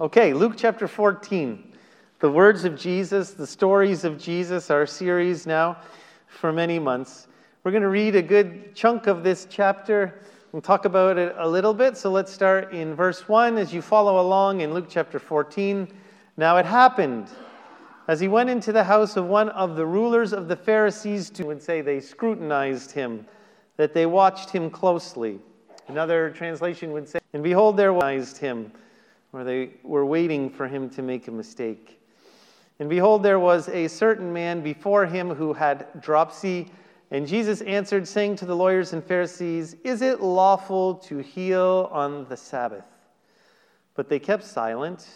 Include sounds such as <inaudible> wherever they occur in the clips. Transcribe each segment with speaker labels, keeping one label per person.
Speaker 1: Okay, Luke chapter 14. The words of Jesus, the stories of Jesus, our series now for many months. We're going to read a good chunk of this chapter. We'll talk about it a little bit. So let's start in verse 1 as you follow along in Luke chapter 14. Now it happened as he went into the house of one of the rulers of the Pharisees, to would say they scrutinized him, that they watched him closely. Another translation would say, and behold, there was him or they were waiting for him to make a mistake. And behold, there was a certain man before him who had dropsy. And Jesus answered, saying to the lawyers and Pharisees, Is it lawful to heal on the Sabbath? But they kept silent.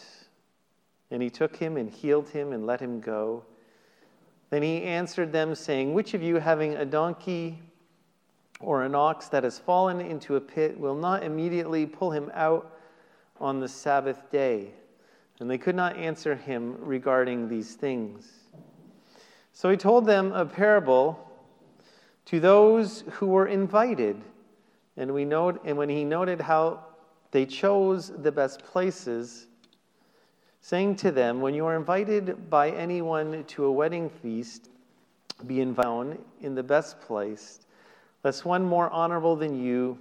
Speaker 1: And he took him and healed him and let him go. Then he answered them, saying, Which of you, having a donkey or an ox that has fallen into a pit, will not immediately pull him out? On the Sabbath day. And they could not answer him regarding these things. So he told them a parable to those who were invited. And, we note, and when he noted how they chose the best places, saying to them, When you are invited by anyone to a wedding feast, be invited in the best place, lest one more honorable than you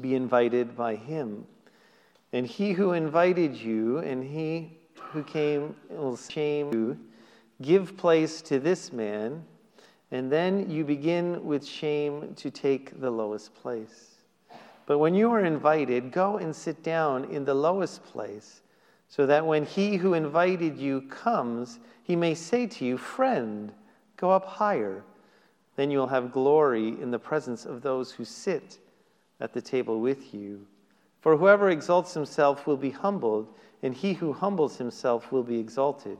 Speaker 1: be invited by him. And he who invited you and he who came will shame you. Give place to this man, and then you begin with shame to take the lowest place. But when you are invited, go and sit down in the lowest place, so that when he who invited you comes, he may say to you, Friend, go up higher. Then you'll have glory in the presence of those who sit at the table with you. For whoever exalts himself will be humbled, and he who humbles himself will be exalted.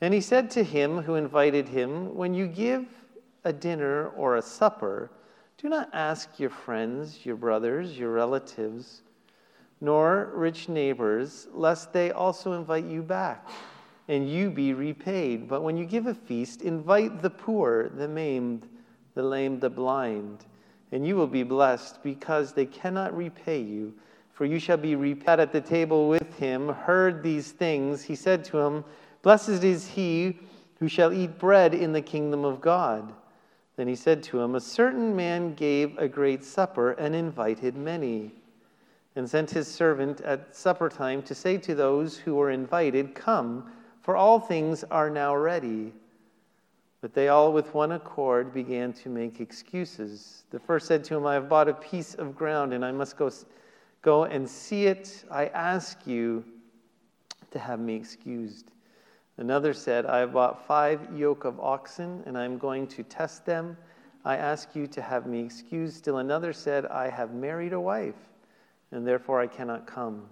Speaker 1: And he said to him who invited him, When you give a dinner or a supper, do not ask your friends, your brothers, your relatives, nor rich neighbors, lest they also invite you back and you be repaid. But when you give a feast, invite the poor, the maimed, the lame, the blind and you will be blessed because they cannot repay you. For you shall be repaid at the table with him, heard these things. He said to him, Blessed is he who shall eat bread in the kingdom of God. Then he said to him, A certain man gave a great supper and invited many, and sent his servant at supper time to say to those who were invited, Come, for all things are now ready. But they all, with one accord, began to make excuses. The first said to him, I have bought a piece of ground and I must go, go and see it. I ask you to have me excused. Another said, I have bought five yoke of oxen and I am going to test them. I ask you to have me excused. Still another said, I have married a wife and therefore I cannot come.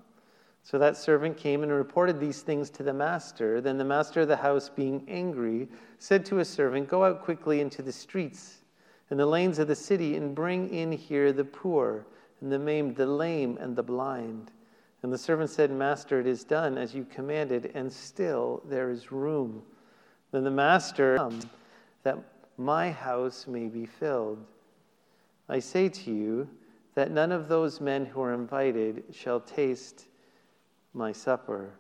Speaker 1: So that servant came and reported these things to the master. Then the master of the house, being angry, said to his servant, Go out quickly into the streets and the lanes of the city and bring in here the poor and the maimed, the lame, and the blind. And the servant said, Master, it is done as you commanded, and still there is room. Then the master, that my house may be filled. I say to you that none of those men who are invited shall taste my supper.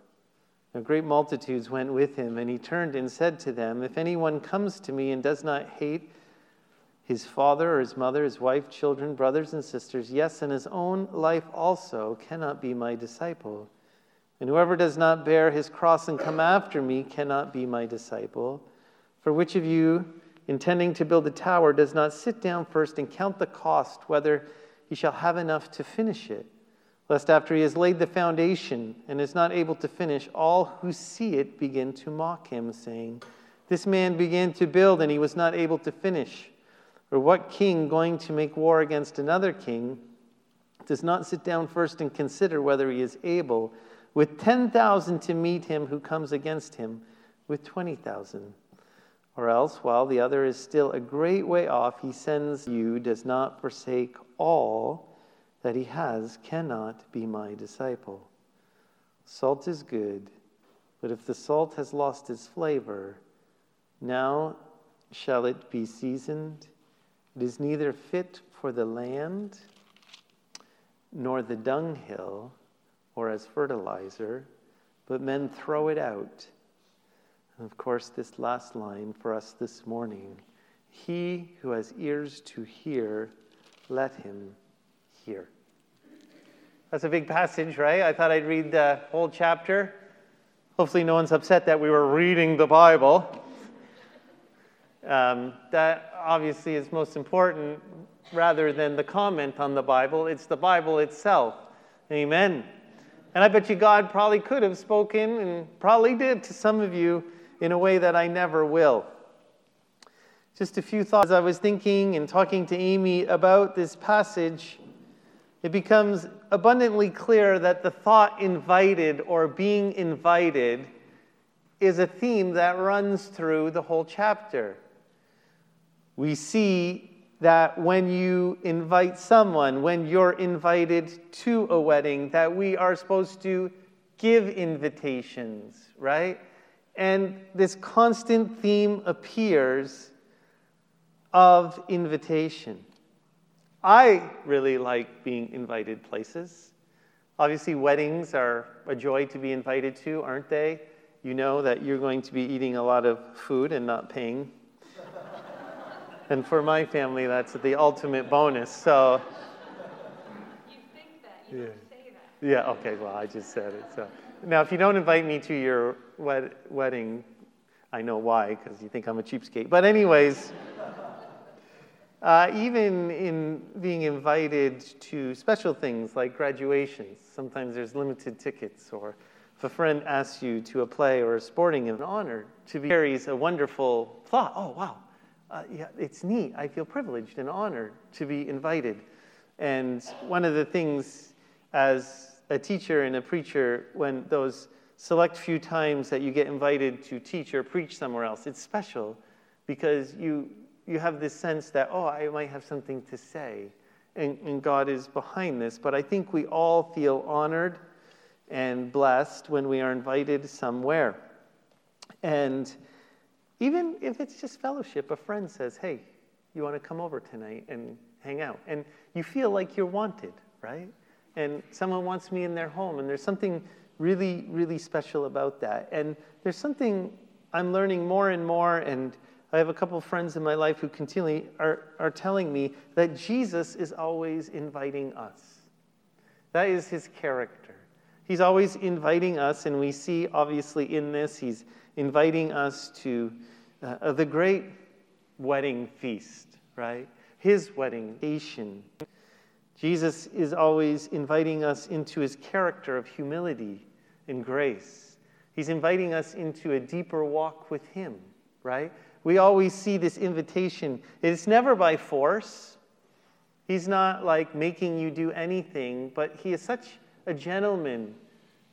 Speaker 1: Now, great multitudes went with him, and he turned and said to them, If anyone comes to me and does not hate his father or his mother, his wife, children, brothers, and sisters, yes, and his own life also, cannot be my disciple. And whoever does not bear his cross and come after me cannot be my disciple. For which of you, intending to build a tower, does not sit down first and count the cost, whether he shall have enough to finish it? Lest after he has laid the foundation and is not able to finish, all who see it begin to mock him, saying, This man began to build and he was not able to finish. Or what king going to make war against another king does not sit down first and consider whether he is able with 10,000 to meet him who comes against him with 20,000? Or else, while the other is still a great way off, he sends you, does not forsake all that he has cannot be my disciple. Salt is good, but if the salt has lost its flavor, now shall it be seasoned? It is neither fit for the land, nor the dunghill, or as fertilizer, but men throw it out. And of course, this last line for us this morning He who has ears to hear, let him hear. That's a big passage, right? I thought I'd read the whole chapter. Hopefully, no one's upset that we were reading the Bible. Um, that obviously is most important rather than the comment on the Bible. It's the Bible itself. Amen. And I bet you God probably could have spoken and probably did to some of you in a way that I never will. Just a few thoughts. I was thinking and talking to Amy about this passage. It becomes abundantly clear that the thought invited or being invited is a theme that runs through the whole chapter we see that when you invite someone, when you're invited to a wedding, that we are supposed to give invitations, right? And this constant theme appears of invitation. I really like being invited places. Obviously, weddings are a joy to be invited to, aren't they? You know that you're going to be eating a lot of food and not paying <laughs> and for my family, that's the ultimate bonus. So.
Speaker 2: You think that, you yeah. say
Speaker 1: that. Yeah, okay, well, I just said it. So. Now, if you don't invite me to your wed- wedding, I know why, because you think I'm a cheapskate. But, anyways, uh, even in being invited to special things like graduations, sometimes there's limited tickets, or if a friend asks you to a play or a sporting event, honor to be carries a wonderful thought. Oh, wow, uh, yeah, it's neat. I feel privileged and honored to be invited. And one of the things as a teacher and a preacher, when those select few times that you get invited to teach or preach somewhere else, it's special because you, you have this sense that, oh, I might have something to say. And, and God is behind this. But I think we all feel honored and blessed when we are invited somewhere. And even if it's just fellowship, a friend says, Hey, you want to come over tonight and hang out? And you feel like you're wanted, right? And someone wants me in their home, and there's something really, really special about that. And there's something I'm learning more and more, and I have a couple of friends in my life who continually are, are telling me that Jesus is always inviting us. That is his character. He's always inviting us, and we see obviously in this, he's inviting us to uh, the great wedding feast, right? His wedding nation. Jesus is always inviting us into his character of humility and grace. He's inviting us into a deeper walk with him, right? We always see this invitation. It's never by force. He's not like making you do anything, but he is such a gentleman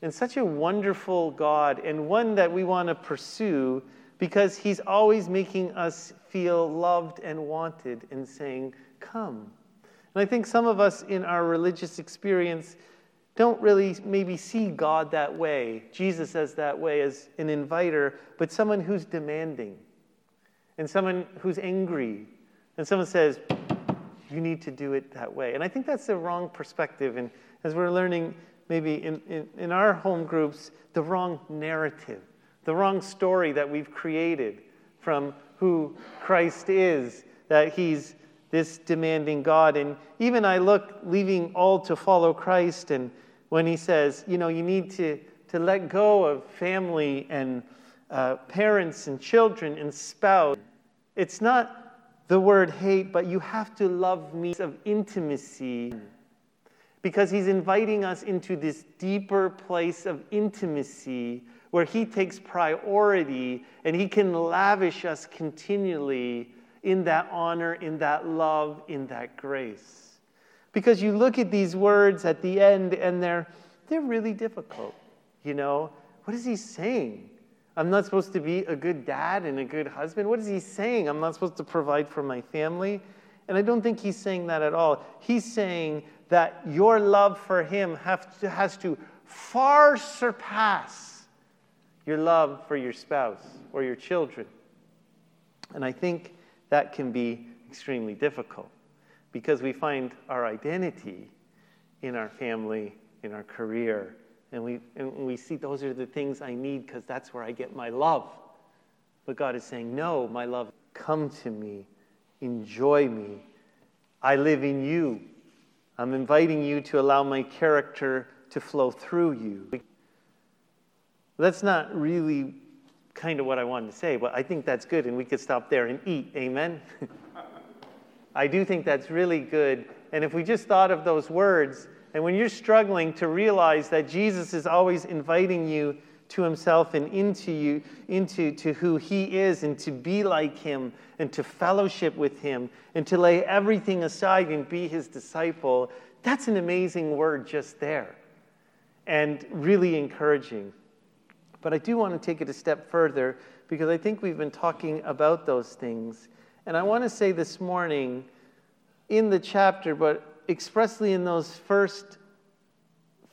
Speaker 1: and such a wonderful God and one that we want to pursue because he's always making us feel loved and wanted and saying, Come. And I think some of us in our religious experience don't really maybe see God that way, Jesus as that way, as an inviter, but someone who's demanding and someone who's angry. And someone says, You need to do it that way. And I think that's the wrong perspective. And as we're learning, maybe in, in, in our home groups, the wrong narrative the wrong story that we've created from who Christ is, that he's this demanding God. And even I look, leaving all to follow Christ, and when he says, you know, you need to, to let go of family and uh, parents and children and spouse, it's not the word hate, but you have to love me of intimacy because he's inviting us into this deeper place of intimacy where He takes priority and He can lavish us continually in that honor, in that love, in that grace. Because you look at these words at the end and they're, they're really difficult. You know, what is He saying? I'm not supposed to be a good dad and a good husband. What is He saying? I'm not supposed to provide for my family. And I don't think He's saying that at all. He's saying that your love for Him to, has to far surpass your love for your spouse or your children. And I think that can be extremely difficult because we find our identity in our family, in our career, And we, and we see those are the things I need because that's where I get my love. But God is saying, No, my love, come to me, enjoy me. I live in you. I'm inviting you to allow my character to flow through you. That's not really kind of what I wanted to say, but I think that's good, and we could stop there and eat. Amen? <laughs> I do think that's really good. And if we just thought of those words, and when you're struggling to realize that Jesus is always inviting you to himself and into you, into to who he is, and to be like him, and to fellowship with him, and to lay everything aside and be his disciple, that's an amazing word just there. And really encouraging. But I do want to take it a step further because I think we've been talking about those things. And I want to say this morning in the chapter, but expressly in those first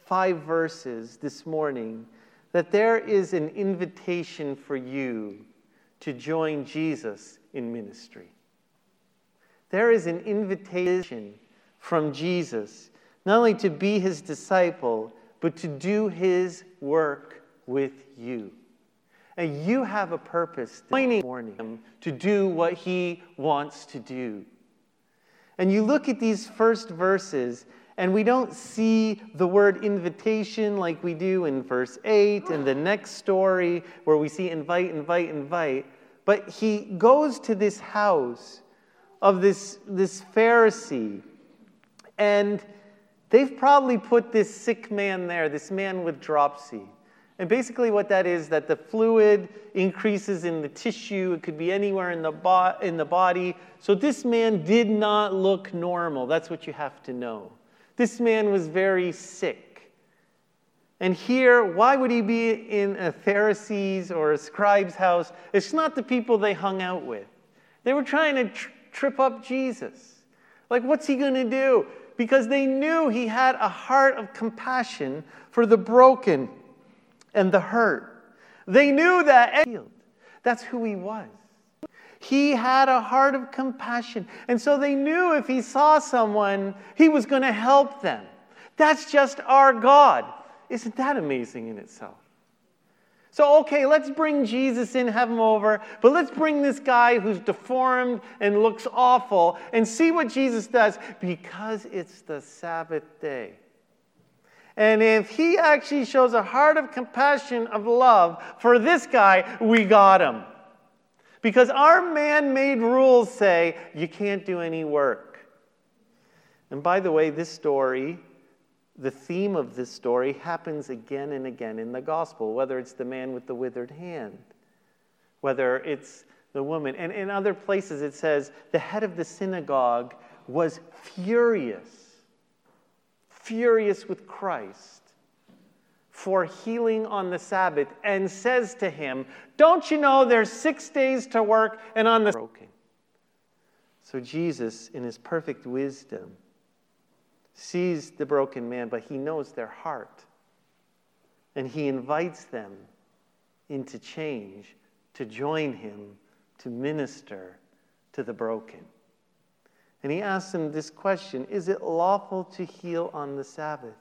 Speaker 1: five verses this morning, that there is an invitation for you to join Jesus in ministry. There is an invitation from Jesus not only to be his disciple, but to do his work with you. And you have a purpose joining him to do what he wants to do. And you look at these first verses, and we don't see the word invitation like we do in verse 8 and the next story where we see invite, invite, invite. But he goes to this house of this, this Pharisee, and they've probably put this sick man there, this man with dropsy. And basically, what that is, that the fluid increases in the tissue. It could be anywhere in the, bo- in the body. So this man did not look normal. That's what you have to know. This man was very sick. And here, why would he be in a Pharisee's or a scribe's house? It's not the people they hung out with. They were trying to tr- trip up Jesus. Like, what's he going to do? Because they knew he had a heart of compassion for the broken and the hurt. They knew that that's who he was. He had a heart of compassion. And so they knew if he saw someone, he was going to help them. That's just our God. Isn't that amazing in itself? So, okay, let's bring Jesus in, have him over, but let's bring this guy who's deformed and looks awful and see what Jesus does because it's the Sabbath day. And if he actually shows a heart of compassion, of love for this guy, we got him. Because our man made rules say you can't do any work. And by the way, this story, the theme of this story, happens again and again in the gospel, whether it's the man with the withered hand, whether it's the woman. And in other places, it says the head of the synagogue was furious furious with Christ for healing on the Sabbath and says to him, Don't you know there's six days to work and on the broken? So Jesus, in his perfect wisdom, sees the broken man, but he knows their heart. And he invites them into change to join him to minister to the broken. And he asked him this question Is it lawful to heal on the Sabbath?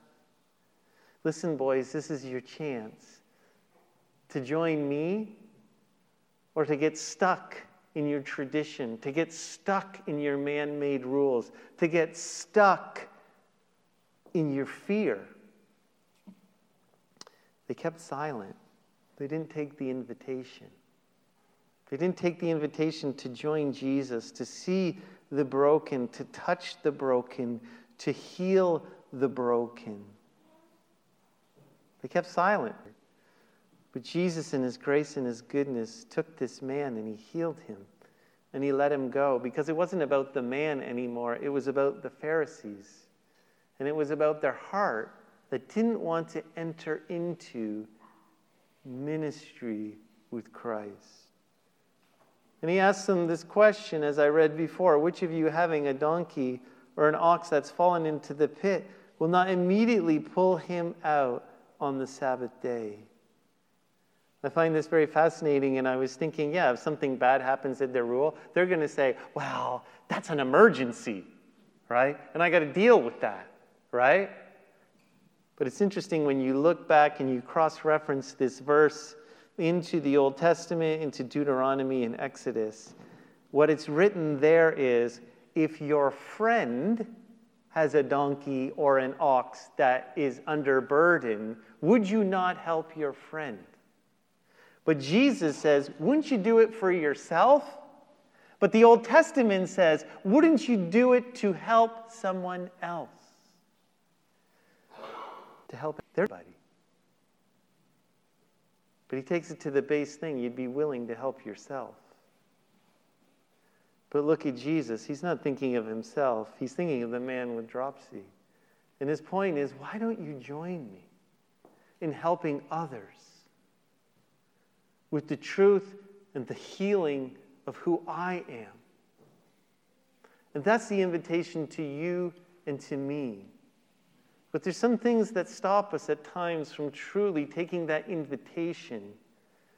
Speaker 1: Listen, boys, this is your chance to join me or to get stuck in your tradition, to get stuck in your man made rules, to get stuck in your fear. They kept silent. They didn't take the invitation. They didn't take the invitation to join Jesus, to see the broken, to touch the broken, to heal the broken. They kept silent. But Jesus, in his grace and his goodness, took this man and he healed him and he let him go because it wasn't about the man anymore, it was about the Pharisees. And it was about their heart that didn't want to enter into ministry with Christ. And he asks them this question, as I read before Which of you, having a donkey or an ox that's fallen into the pit, will not immediately pull him out on the Sabbath day? I find this very fascinating, and I was thinking, yeah, if something bad happens at their rule, they're going to say, well, that's an emergency, right? And I got to deal with that, right? But it's interesting when you look back and you cross reference this verse into the Old Testament, into Deuteronomy and Exodus, what it's written there is if your friend has a donkey or an ox that is under burden, would you not help your friend? But Jesus says, wouldn't you do it for yourself? But the Old Testament says, wouldn't you do it to help someone else? To help everybody. But he takes it to the base thing you'd be willing to help yourself. But look at Jesus. He's not thinking of himself, he's thinking of the man with dropsy. And his point is why don't you join me in helping others with the truth and the healing of who I am? And that's the invitation to you and to me. But there's some things that stop us at times from truly taking that invitation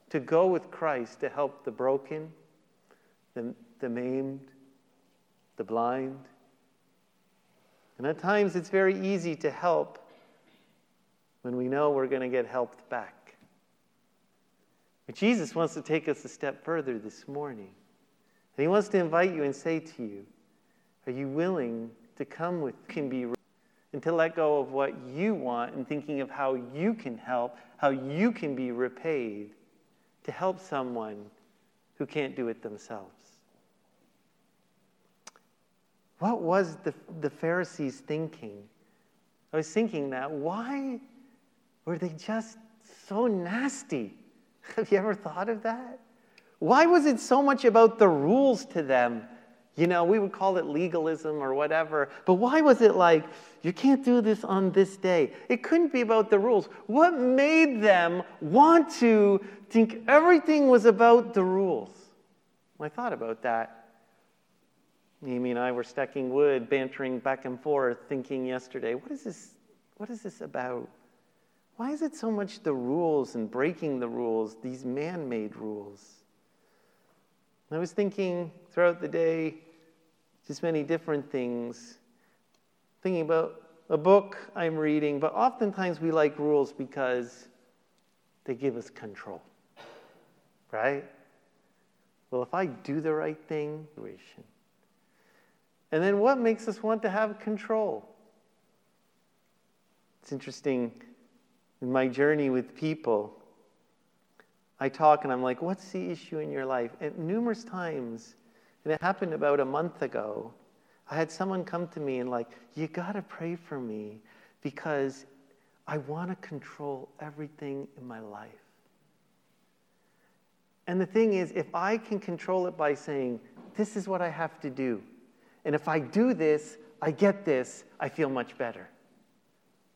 Speaker 1: to go with Christ to help the broken, the, the maimed, the blind. And at times it's very easy to help when we know we're going to get helped back. But Jesus wants to take us a step further this morning. And he wants to invite you and say to you, Are you willing to come with, can be and to let go of what you want and thinking of how you can help, how you can be repaid to help someone who can't do it themselves. What was the, the Pharisees thinking? I was thinking that why were they just so nasty? <laughs> Have you ever thought of that? Why was it so much about the rules to them you know, we would call it legalism or whatever. But why was it like, you can't do this on this day? It couldn't be about the rules. What made them want to think everything was about the rules? I thought about that. Amy and I were stacking wood, bantering back and forth, thinking yesterday, what is this, what is this about? Why is it so much the rules and breaking the rules, these man made rules? I was thinking throughout the day, just many different things. Thinking about a book I'm reading, but oftentimes we like rules because they give us control. Right? Well, if I do the right thing, and then what makes us want to have control? It's interesting in my journey with people. I talk and I'm like, what's the issue in your life? And numerous times and it happened about a month ago. I had someone come to me and, like, you got to pray for me because I want to control everything in my life. And the thing is, if I can control it by saying, this is what I have to do, and if I do this, I get this, I feel much better.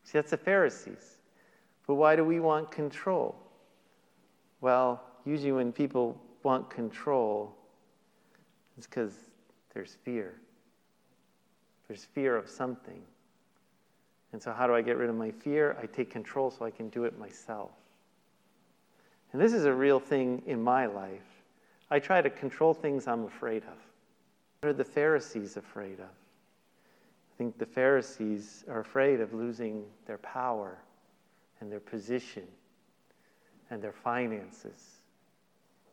Speaker 1: See, that's the Pharisees. But why do we want control? Well, usually when people want control, it's because there's fear. There's fear of something. And so, how do I get rid of my fear? I take control so I can do it myself. And this is a real thing in my life. I try to control things I'm afraid of. What are the Pharisees afraid of? I think the Pharisees are afraid of losing their power and their position and their finances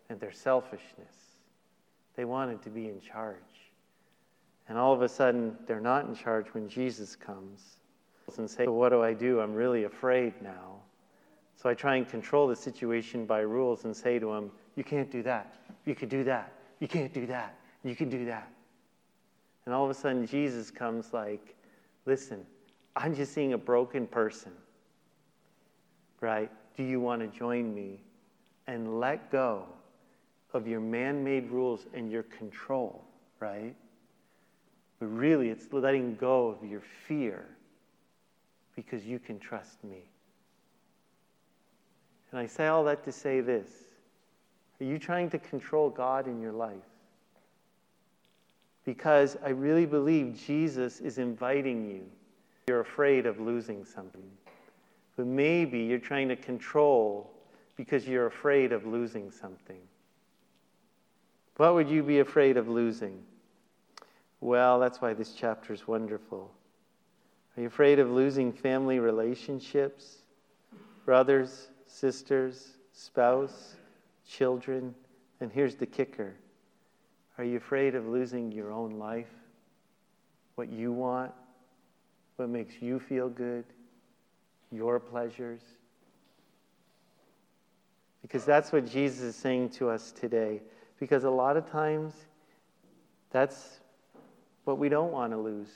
Speaker 1: and their selfishness. They wanted to be in charge. And all of a sudden, they're not in charge when Jesus comes and say, What do I do? I'm really afraid now. So I try and control the situation by rules and say to him, You can't do that. You could do that. You can't do that. You can do that. And all of a sudden, Jesus comes like, Listen, I'm just seeing a broken person. Right? Do you want to join me and let go of your man made rules and your control, right? But really, it's letting go of your fear because you can trust me. And I say all that to say this Are you trying to control God in your life? Because I really believe Jesus is inviting you. You're afraid of losing something. But maybe you're trying to control because you're afraid of losing something. What would you be afraid of losing? Well, that's why this chapter is wonderful. Are you afraid of losing family relationships? Brothers, sisters, spouse, children? And here's the kicker Are you afraid of losing your own life? What you want? What makes you feel good? Your pleasures? Because that's what Jesus is saying to us today. Because a lot of times, that's what we don't want to lose.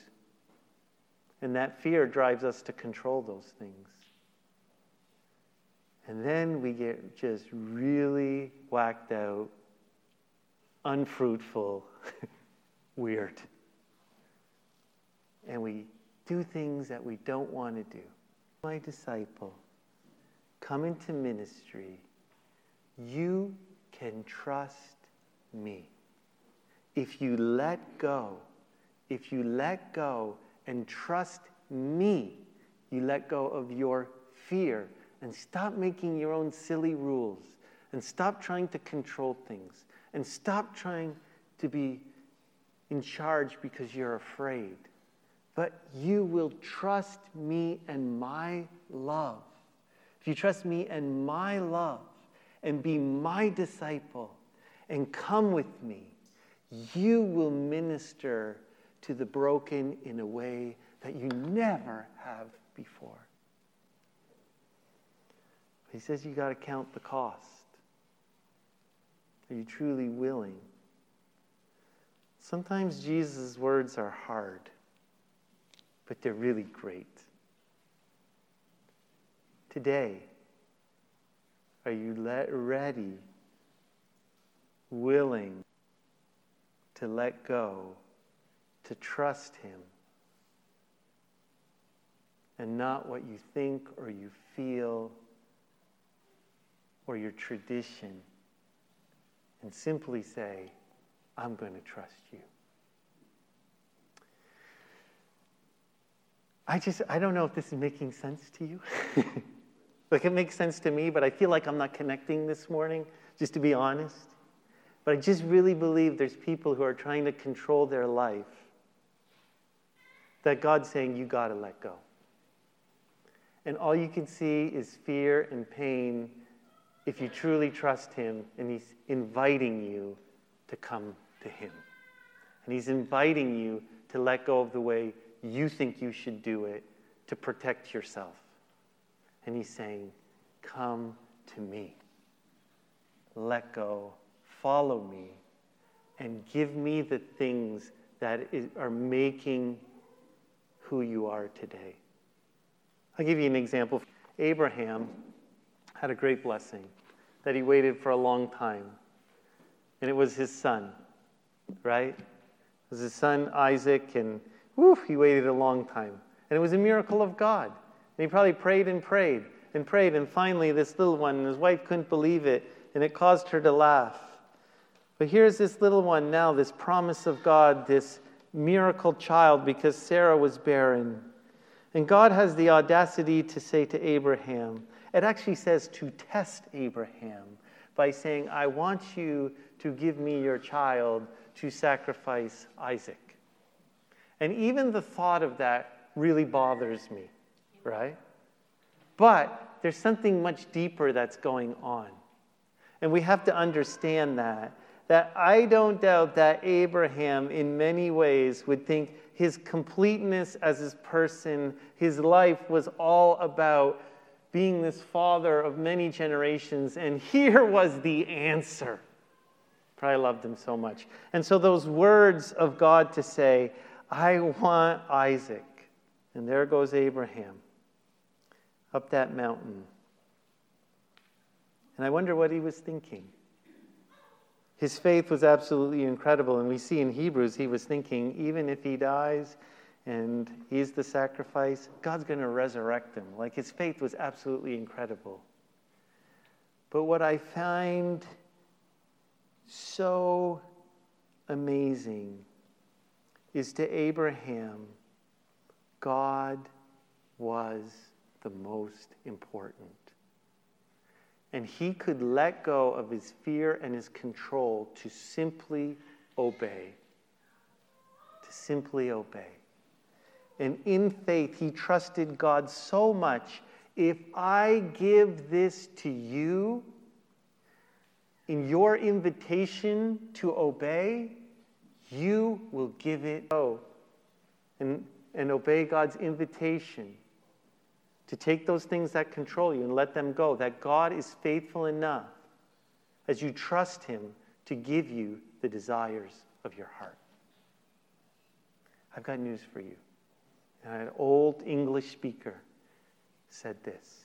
Speaker 1: And that fear drives us to control those things. And then we get just really whacked out, unfruitful, <laughs> weird. And we do things that we don't want to do. My disciple, come into ministry. You can trust me. If you let go, if you let go and trust me, you let go of your fear and stop making your own silly rules and stop trying to control things and stop trying to be in charge because you're afraid. But you will trust me and my love. If you trust me and my love and be my disciple and come with me, you will minister to the broken in a way that you never have before. He says you got to count the cost. Are you truly willing? Sometimes Jesus' words are hard, but they're really great. Today, are you ready, willing to let go, to trust Him, and not what you think or you feel or your tradition, and simply say, I'm going to trust you. I just, I don't know if this is making sense to you. <laughs> like it makes sense to me, but I feel like I'm not connecting this morning, just to be honest. But I just really believe there's people who are trying to control their life that God's saying, you got to let go. And all you can see is fear and pain if you truly trust Him, and He's inviting you to come to Him. And He's inviting you to let go of the way you think you should do it to protect yourself. And He's saying, Come to me. Let go. Follow me. And give me the things that are making who you are today. I'll give you an example. Abraham had a great blessing that he waited for a long time. And it was his son, right? It was his son Isaac, and whew, he waited a long time. And it was a miracle of God. And he probably prayed and prayed and prayed. And finally, this little one, and his wife couldn't believe it, and it caused her to laugh. But here's this little one now, this promise of God, this miracle child, because Sarah was barren. And God has the audacity to say to Abraham, it actually says to test Abraham by saying, I want you to give me your child to sacrifice Isaac. And even the thought of that really bothers me, right? But there's something much deeper that's going on. And we have to understand that. That I don't doubt that Abraham, in many ways, would think his completeness as his person, his life was all about being this father of many generations. And here was the answer. Probably loved him so much. And so, those words of God to say, I want Isaac. And there goes Abraham up that mountain. And I wonder what he was thinking. His faith was absolutely incredible. And we see in Hebrews, he was thinking, even if he dies, and he's the sacrifice, God's going to resurrect him. Like his faith was absolutely incredible. But what I find so amazing is to Abraham, God was the most important. And he could let go of his fear and his control to simply obey. To simply obey. And in faith, he trusted God so much. If I give this to you in your invitation to obey, you will give it oh, and, and obey God's invitation to take those things that control you and let them go. That God is faithful enough as you trust Him to give you the desires of your heart. I've got news for you. And an old English speaker said this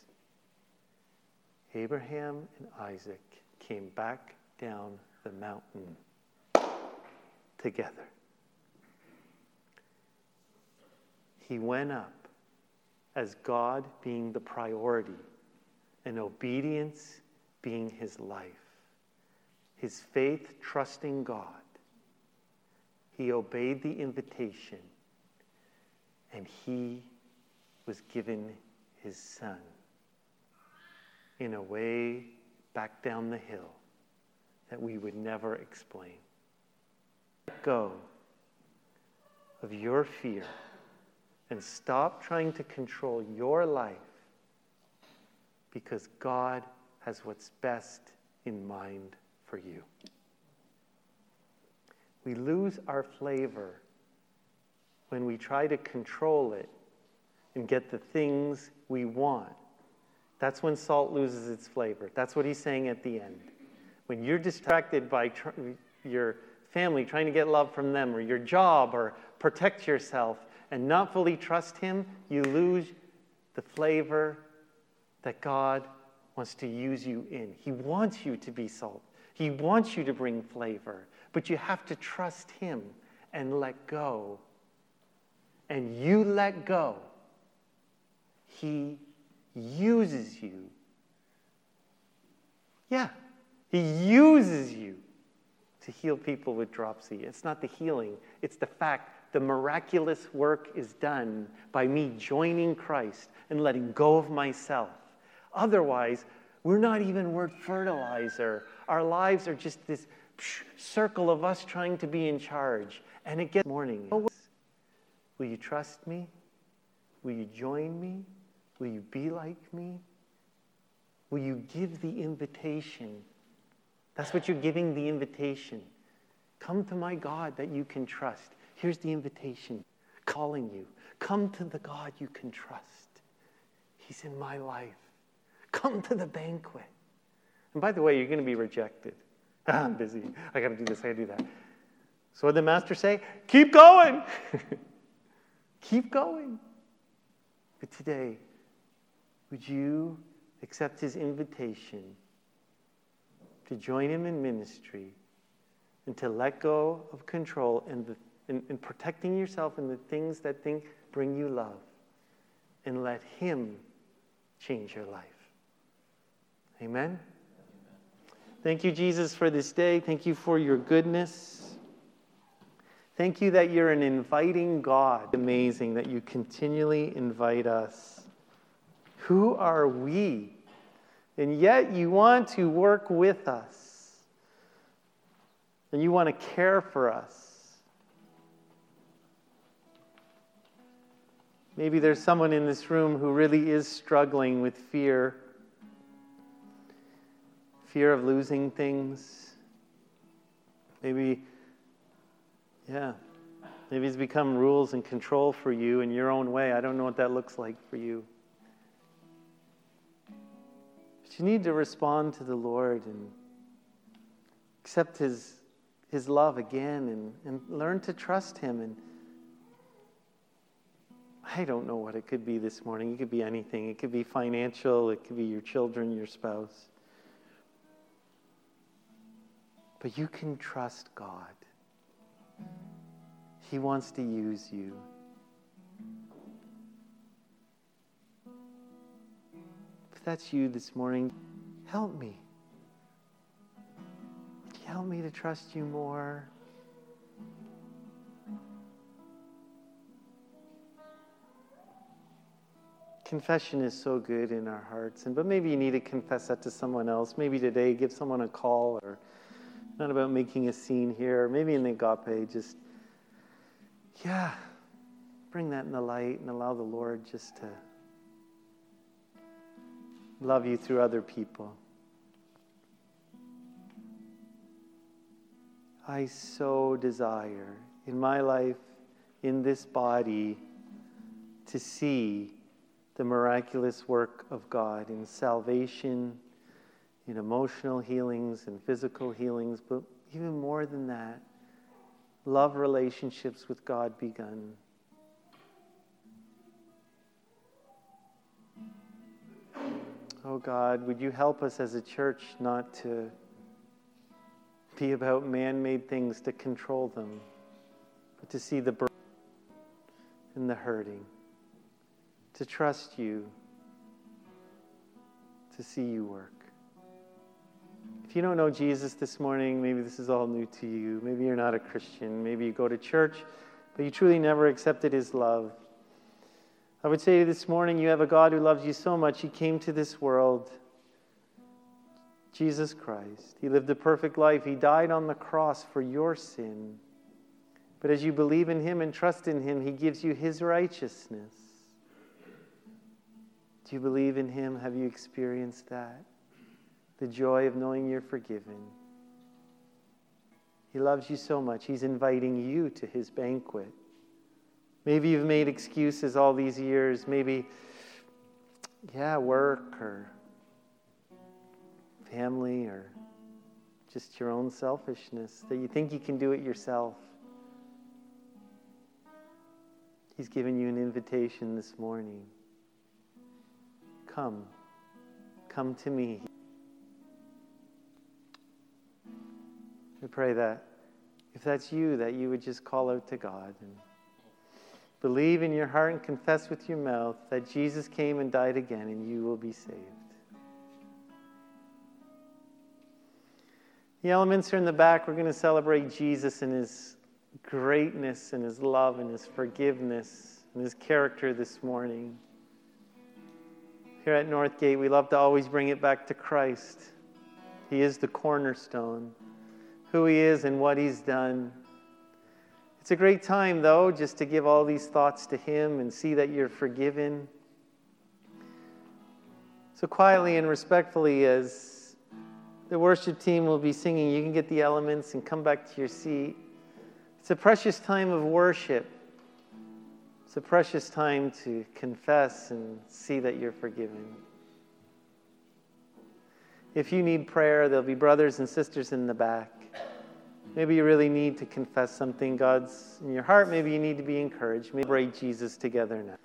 Speaker 1: Abraham and Isaac came back down the mountain together. He went up as God being the priority and obedience being his life. His faith trusting God. He obeyed the invitation and he was given his son in a way back down the hill that we would never explain. Let go of your fear and stop trying to control your life because God has what's best in mind for you. We lose our flavor when we try to control it and get the things we want. That's when salt loses its flavor. That's what he's saying at the end. When you're distracted by tr- your family, trying to get love from them, or your job, or protect yourself, and not fully trust him, you lose the flavor that God wants to use you in. He wants you to be salt, He wants you to bring flavor, but you have to trust Him and let go and you let go, He uses you. Yeah, He uses you to heal people with dropsy. It's not the healing, it's the fact the miraculous work is done by me joining Christ and letting go of myself. Otherwise, we're not even worth fertilizer. Our lives are just this circle of us trying to be in charge. And it gets morning. Oh, Will you trust me? Will you join me? Will you be like me? Will you give the invitation? That's what you're giving the invitation. Come to my God that you can trust. Here's the invitation calling you. Come to the God you can trust. He's in my life. Come to the banquet. And by the way, you're going to be rejected. <laughs> I'm busy. I got to do this. I got to do that. So what did the master say? Keep going. <laughs> Keep going. But today, would you accept his invitation to join him in ministry and to let go of control and, the, and protecting yourself in the things that think, bring you love and let him change your life? Amen? Thank you, Jesus, for this day. Thank you for your goodness. Thank you that you're an inviting God. Amazing that you continually invite us. Who are we? And yet you want to work with us. And you want to care for us. Maybe there's someone in this room who really is struggling with fear fear of losing things. Maybe yeah. Maybe it's become rules and control for you in your own way. I don't know what that looks like for you. But you need to respond to the Lord and accept His, his love again and, and learn to trust Him. And I don't know what it could be this morning. It could be anything, it could be financial, it could be your children, your spouse. But you can trust God. He wants to use you. If that's you this morning, help me. Help me to trust you more. Confession is so good in our hearts, and but maybe you need to confess that to someone else. Maybe today, give someone a call, or not about making a scene here. Maybe in the agape, just yeah, bring that in the light and allow the Lord just to love you through other people. I so desire in my life, in this body, to see the miraculous work of God in salvation, in emotional healings and physical healings, but even more than that, love relationships with God begun. Oh God, would you help us as a church not to be about man made things to control them, but to see the burden and the hurting, to trust you, to see you work. If you don't know Jesus this morning, maybe this is all new to you. Maybe you're not a Christian. Maybe you go to church, but you truly never accepted his love. I would say this morning, you have a God who loves you so much, he came to this world. Jesus Christ. He lived a perfect life. He died on the cross for your sin. But as you believe in him and trust in him, he gives you his righteousness. Do you believe in him? Have you experienced that? The joy of knowing you're forgiven. He loves you so much, he's inviting you to his banquet. Maybe you've made excuses all these years. Maybe, yeah, work or family or just your own selfishness, that you think you can do it yourself. He's given you an invitation this morning. Come. Come to me. We pray that if that's you, that you would just call out to God and Believe in your heart and confess with your mouth that Jesus came and died again, and you will be saved. The elements are in the back. We're going to celebrate Jesus and his greatness and his love and his forgiveness and his character this morning. Here at Northgate, we love to always bring it back to Christ. He is the cornerstone, who he is and what he's done. It's a great time, though, just to give all these thoughts to Him and see that you're forgiven. So, quietly and respectfully, as the worship team will be singing, you can get the elements and come back to your seat. It's a precious time of worship. It's a precious time to confess and see that you're forgiven. If you need prayer, there'll be brothers and sisters in the back. Maybe you really need to confess something God's in your heart. Maybe you need to be encouraged. Maybe break Jesus together now.